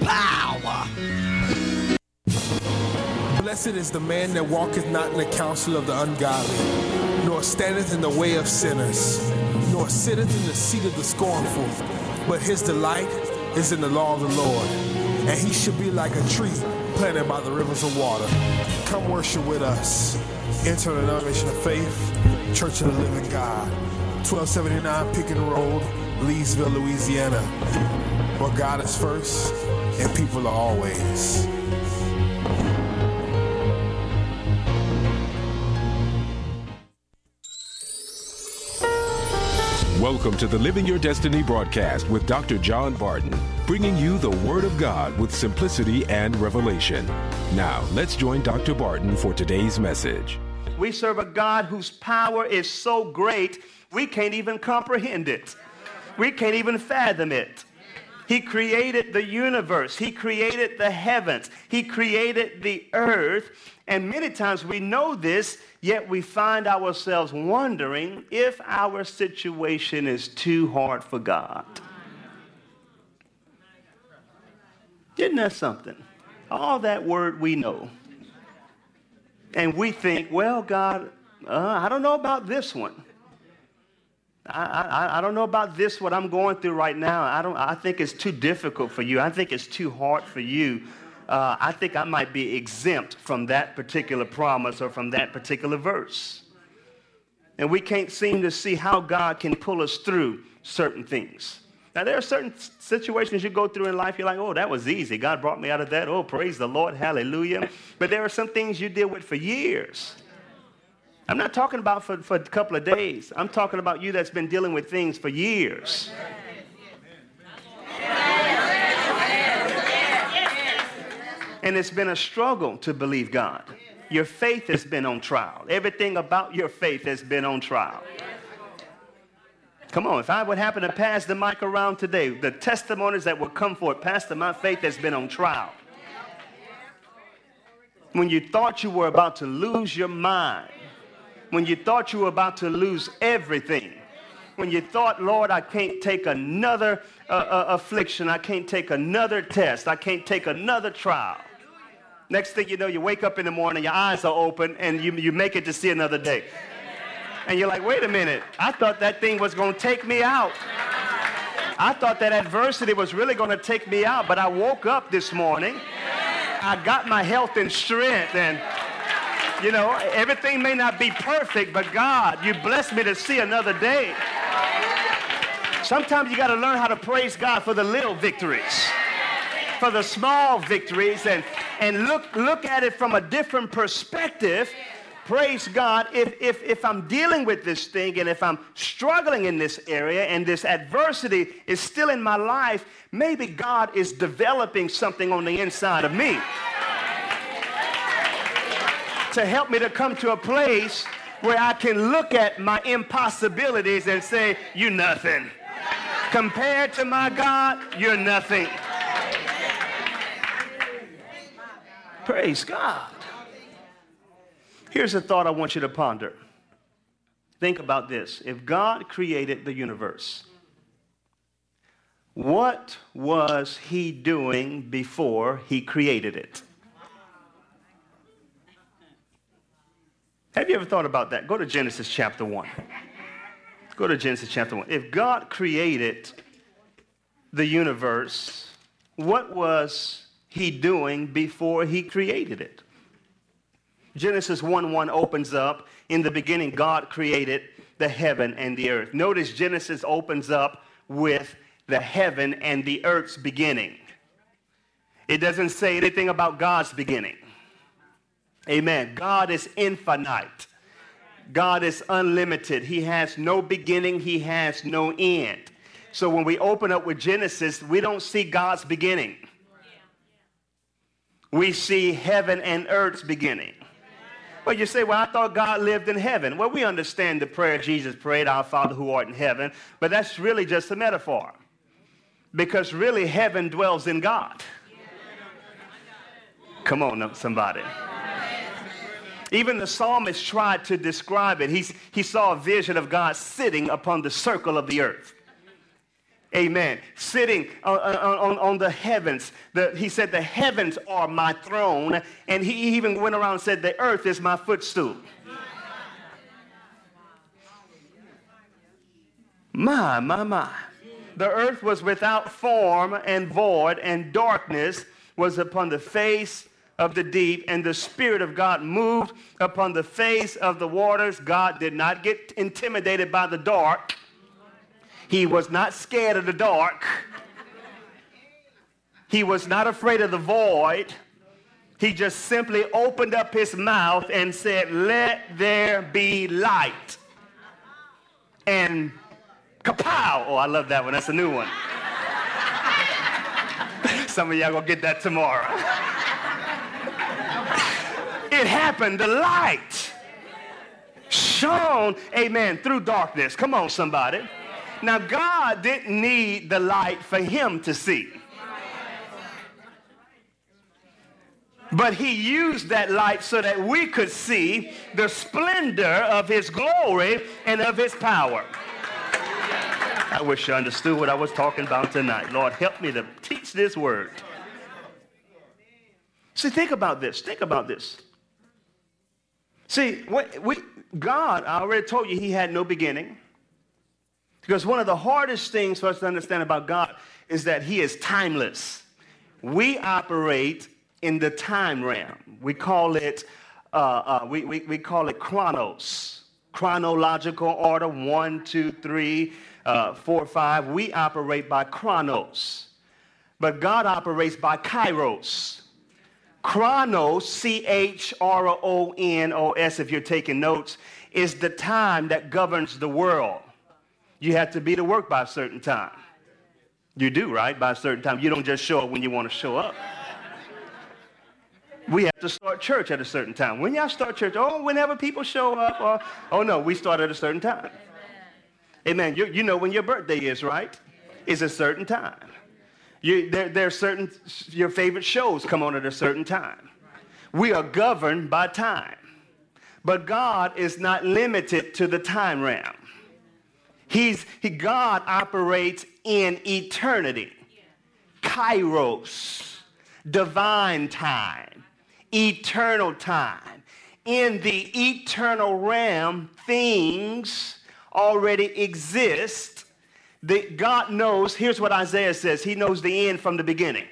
power. Blessed is the man that walketh not in the counsel of the ungodly, nor standeth in the way of sinners, nor sitteth in the seat of the scornful. But his delight is in the law of the Lord, and he shall be like a tree planted by the rivers of water. Come worship with us. Enter the denomination of faith, Church of the Living God, 1279 Picken Road, Leesville, Louisiana, where God is first and people are always. Welcome to the Living Your Destiny broadcast with Dr. John Barton, bringing you the Word of God with simplicity and revelation. Now, let's join Dr. Barton for today's message. We serve a God whose power is so great, we can't even comprehend it. We can't even fathom it. He created the universe. He created the heavens. He created the earth. And many times we know this, yet we find ourselves wondering if our situation is too hard for God. Isn't that something? All that word we know. And we think, well, God, uh, I don't know about this one. I, I, I, don't know about this, what I'm going through right now. I, don't, I think it's too difficult for you. I think it's too hard for you. Uh, I think I might be exempt from that particular promise or from that particular verse. And we can't seem to see how God can pull us through certain things. Now, there are certain situations you go through in life, you're like, oh, that was easy. God brought me out of that. Oh, praise the Lord. Hallelujah. But there are some things you deal with for years. I'm not talking about for, for a couple of days. I'm talking about you that's been dealing with things for years. And it's been a struggle to believe God. Your faith has been on trial. Everything about your faith has been on trial. Come on, if I would happen to pass the mic around today, the testimonies that would come forth, Pastor, my faith has been on trial. When you thought you were about to lose your mind, when you thought you were about to lose everything, when you thought, Lord, I can't take another uh, uh, affliction, I can't take another test, I can't take another trial. Next thing you know, you wake up in the morning, your eyes are open, and you, you make it to see another day. And you're like, wait a minute, I thought that thing was going to take me out. I thought that adversity was really going to take me out, but I woke up this morning. I got my health and strength, and you know, everything may not be perfect, but God, you blessed me to see another day. Sometimes you got to learn how to praise God for the little victories, for the small victories, and, and look, look at it from a different perspective. Praise God. If, if, if I'm dealing with this thing and if I'm struggling in this area and this adversity is still in my life, maybe God is developing something on the inside of me to help me to come to a place where I can look at my impossibilities and say, You nothing. Compared to my God, you're nothing. Praise God. Here's a thought I want you to ponder. Think about this. If God created the universe, what was he doing before he created it? Have you ever thought about that? Go to Genesis chapter 1. Go to Genesis chapter 1. If God created the universe, what was he doing before he created it? Genesis 1 1 opens up. In the beginning, God created the heaven and the earth. Notice Genesis opens up with the heaven and the earth's beginning. It doesn't say anything about God's beginning. Amen. God is infinite. God is unlimited. He has no beginning, He has no end. So when we open up with Genesis, we don't see God's beginning. We see heaven and earth's beginning. Well, you say, well, I thought God lived in heaven. Well, we understand the prayer Jesus prayed, Our Father who art in heaven, but that's really just a metaphor. Because really, heaven dwells in God. Come on, somebody. Even the psalmist tried to describe it. He's, he saw a vision of God sitting upon the circle of the earth. Amen. Sitting on, on, on the heavens. The, he said, The heavens are my throne. And he even went around and said, The earth is my footstool. My, my, my. The earth was without form and void, and darkness was upon the face of the deep, and the Spirit of God moved upon the face of the waters. God did not get intimidated by the dark, He was not scared of the dark, He was not afraid of the void. He just simply opened up his mouth and said, Let there be light. And kapow! Oh, I love that one. That's a new one. Some of y'all gonna get that tomorrow. It happened. The light shone, amen, through darkness. Come on, somebody. Now, God didn't need the light for him to see. But he used that light so that we could see the splendor of his glory and of his power. I wish you understood what I was talking about tonight. Lord, help me to teach this word. See, think about this. Think about this. See, we, God, I already told you, He had no beginning. Because one of the hardest things for us to understand about God is that He is timeless. We operate in the time realm. We call it, uh, uh, we, we, we call it chronos, chronological order, one, two, three uh, 4 5, we operate by chronos, but God operates by kairos. Chronos, C H R O N O S, if you're taking notes, is the time that governs the world. You have to be to work by a certain time. You do, right? By a certain time. You don't just show up when you want to show up. We have to start church at a certain time. When y'all start church, oh, whenever people show up, or, oh no, we start at a certain time. Amen. You, you know when your birthday is, right? It's a certain time. You, there, there are certain, your favorite shows come on at a certain time. We are governed by time. But God is not limited to the time realm. He's, he, God operates in eternity, kairos, divine time, eternal time. In the eternal realm, things already exist. That God knows, here's what Isaiah says He knows the end from the beginning.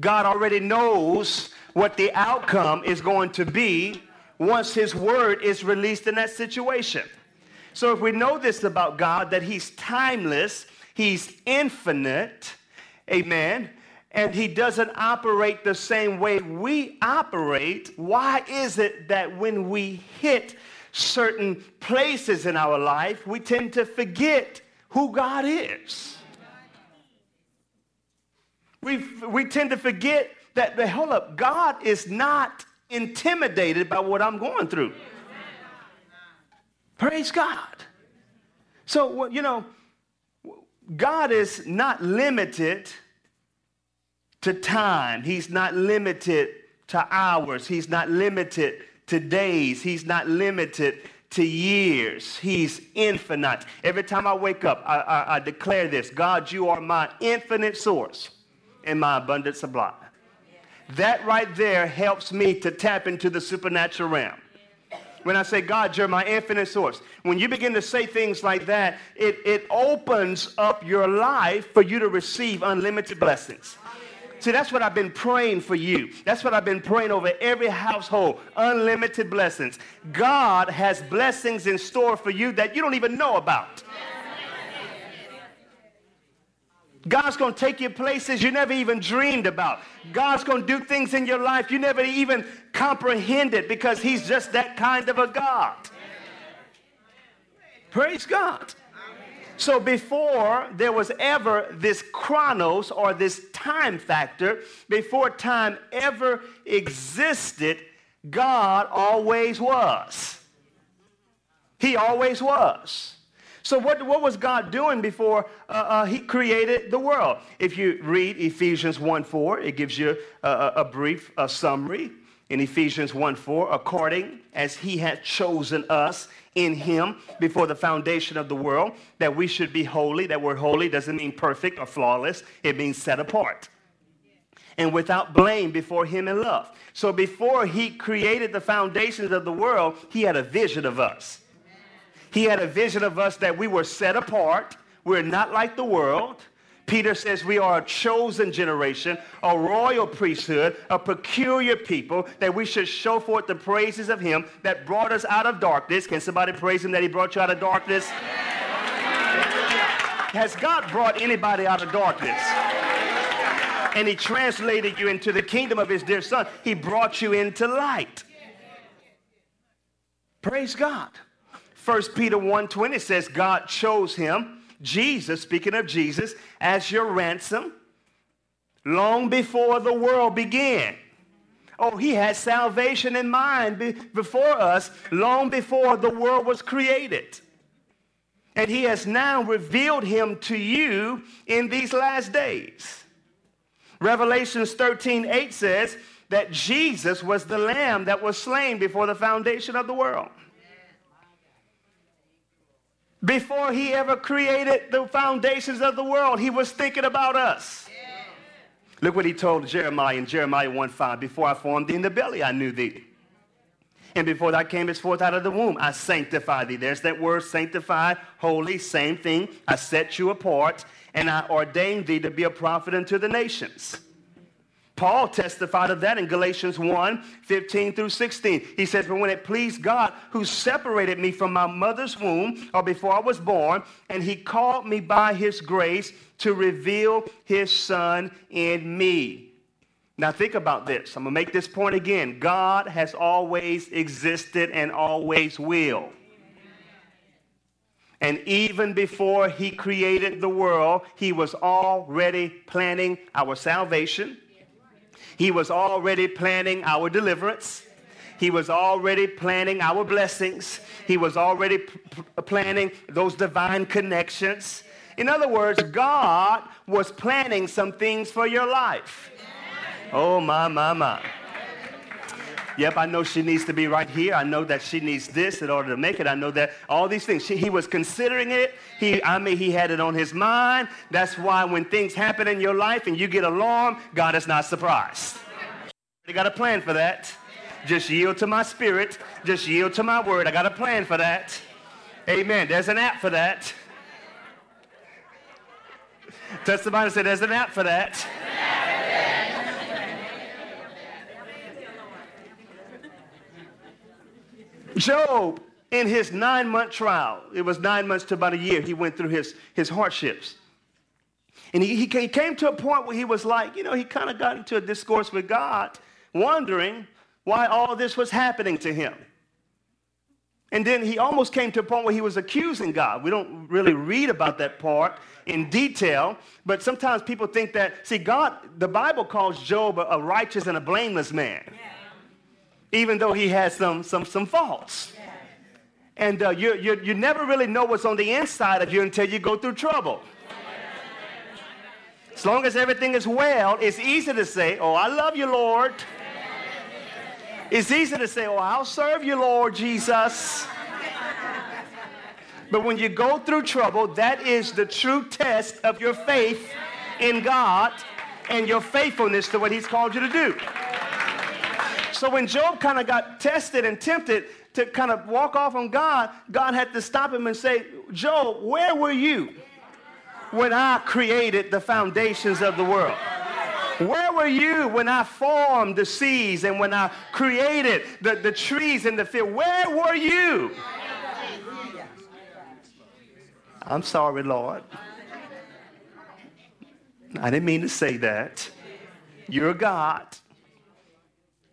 God already knows what the outcome is going to be once His word is released in that situation. So, if we know this about God, that He's timeless, He's infinite, amen, and He doesn't operate the same way we operate, why is it that when we hit certain places in our life, we tend to forget who God is. We, we tend to forget that, the hold up, God is not intimidated by what I'm going through. Praise God. So, you know, God is not limited to time. He's not limited to hours. He's not limited to days. He's not limited to years. He's infinite. Every time I wake up, I, I, I, declare this God, you are my infinite source and my abundant supply. That right there helps me to tap into the supernatural realm. When I say, God, you're my infinite source, when you begin to say things like that, it, it opens up your life for you to receive unlimited blessings. See, that's what I've been praying for you. That's what I've been praying over every household. Unlimited blessings. God has blessings in store for you that you don't even know about. God's going to take you places you never even dreamed about. God's going to do things in your life you never even comprehended because He's just that kind of a God. Praise God. So before there was ever this chronos or this time factor, before time ever existed, God always was. He always was. So what, what was God doing before uh, uh, he created the world? If you read Ephesians 1 4, it gives you a, a brief a summary. In Ephesians 1 4, according as he had chosen us in him before the foundation of the world, that we should be holy. That word holy doesn't mean perfect or flawless, it means set apart. And without blame before him in love. So before he created the foundations of the world, he had a vision of us. He had a vision of us that we were set apart. We're not like the world. Peter says we are a chosen generation, a royal priesthood, a peculiar people, that we should show forth the praises of him that brought us out of darkness. Can somebody praise him that he brought you out of darkness? Has God brought anybody out of darkness? And he translated you into the kingdom of his dear son. He brought you into light. Praise God. 1 Peter 1:20 says God chose him Jesus, speaking of Jesus, as your ransom long before the world began. Oh, he had salvation in mind be- before us long before the world was created. And he has now revealed him to you in these last days. Revelations 13 8 says that Jesus was the lamb that was slain before the foundation of the world before he ever created the foundations of the world, he was thinking about us. Look what he told Jeremiah in Jeremiah 1 5. Before I formed thee in the belly, I knew thee. And before thou camest forth out of the womb, I sanctify thee. There's that word sanctify, holy, same thing. I set you apart, and I ordained thee to be a prophet unto the nations. Paul testified of that in Galatians 1 15 through 16. He says, But when it pleased God, who separated me from my mother's womb, or before I was born, and he called me by his grace to reveal his son in me. Now, think about this. I'm going to make this point again. God has always existed and always will. And even before he created the world, he was already planning our salvation. He was already planning our deliverance. He was already planning our blessings. He was already p- planning those divine connections. In other words, God was planning some things for your life. Oh, my, my, my. Yep, I know she needs to be right here. I know that she needs this in order to make it. I know that all these things. She, he was considering it. He, I mean, he had it on his mind. That's why when things happen in your life and you get alarmed, God is not surprised. You got a plan for that. Just yield to my spirit. Just yield to my word. I got a plan for that. Amen. There's an app for that. And say, There's an app for that. Job, in his nine month trial, it was nine months to about a year, he went through his, his hardships. And he, he came to a point where he was like, you know, he kind of got into a discourse with God, wondering why all this was happening to him. And then he almost came to a point where he was accusing God. We don't really read about that part in detail, but sometimes people think that, see, God, the Bible calls Job a, righteous and a blameless man. Yeah even though he has some, some, some faults. And uh, you, you, you never really know what's on the inside of you until you go through trouble. As long as everything is well, it's easy to say, Oh, I love you, Lord. It's easy to say, Oh, I'll serve you, Lord Jesus. But when you go through trouble, that is the true test of your faith in God and your faithfulness to what He's called you to do. So when Job kind of got tested and tempted to kind of walk off on God, God had to stop him and say, Job, where were you when I created the foundations of the world? Where were you when I formed the seas and when I created the, the trees in the field? Where were you? I'm sorry, Lord. I didn't mean to say that. You're God.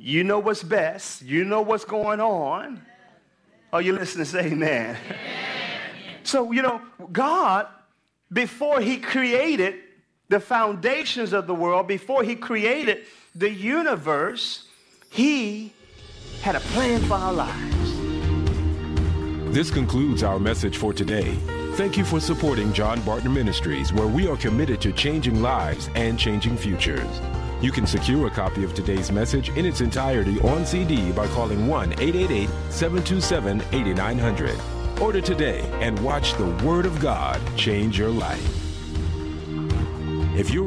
You know what's best. You know what's going on. Are you listening? Say amen. amen. So, you know, God, before he created the foundations of the world, before he created the universe, he had a plan for our lives. This concludes our message for today. Thank you for supporting John Barton Ministries, where we are committed to changing lives and changing futures. You can secure a copy of today's message in its entirety on CD by calling 1 888 727 8900. Order today and watch the Word of God change your life. If you're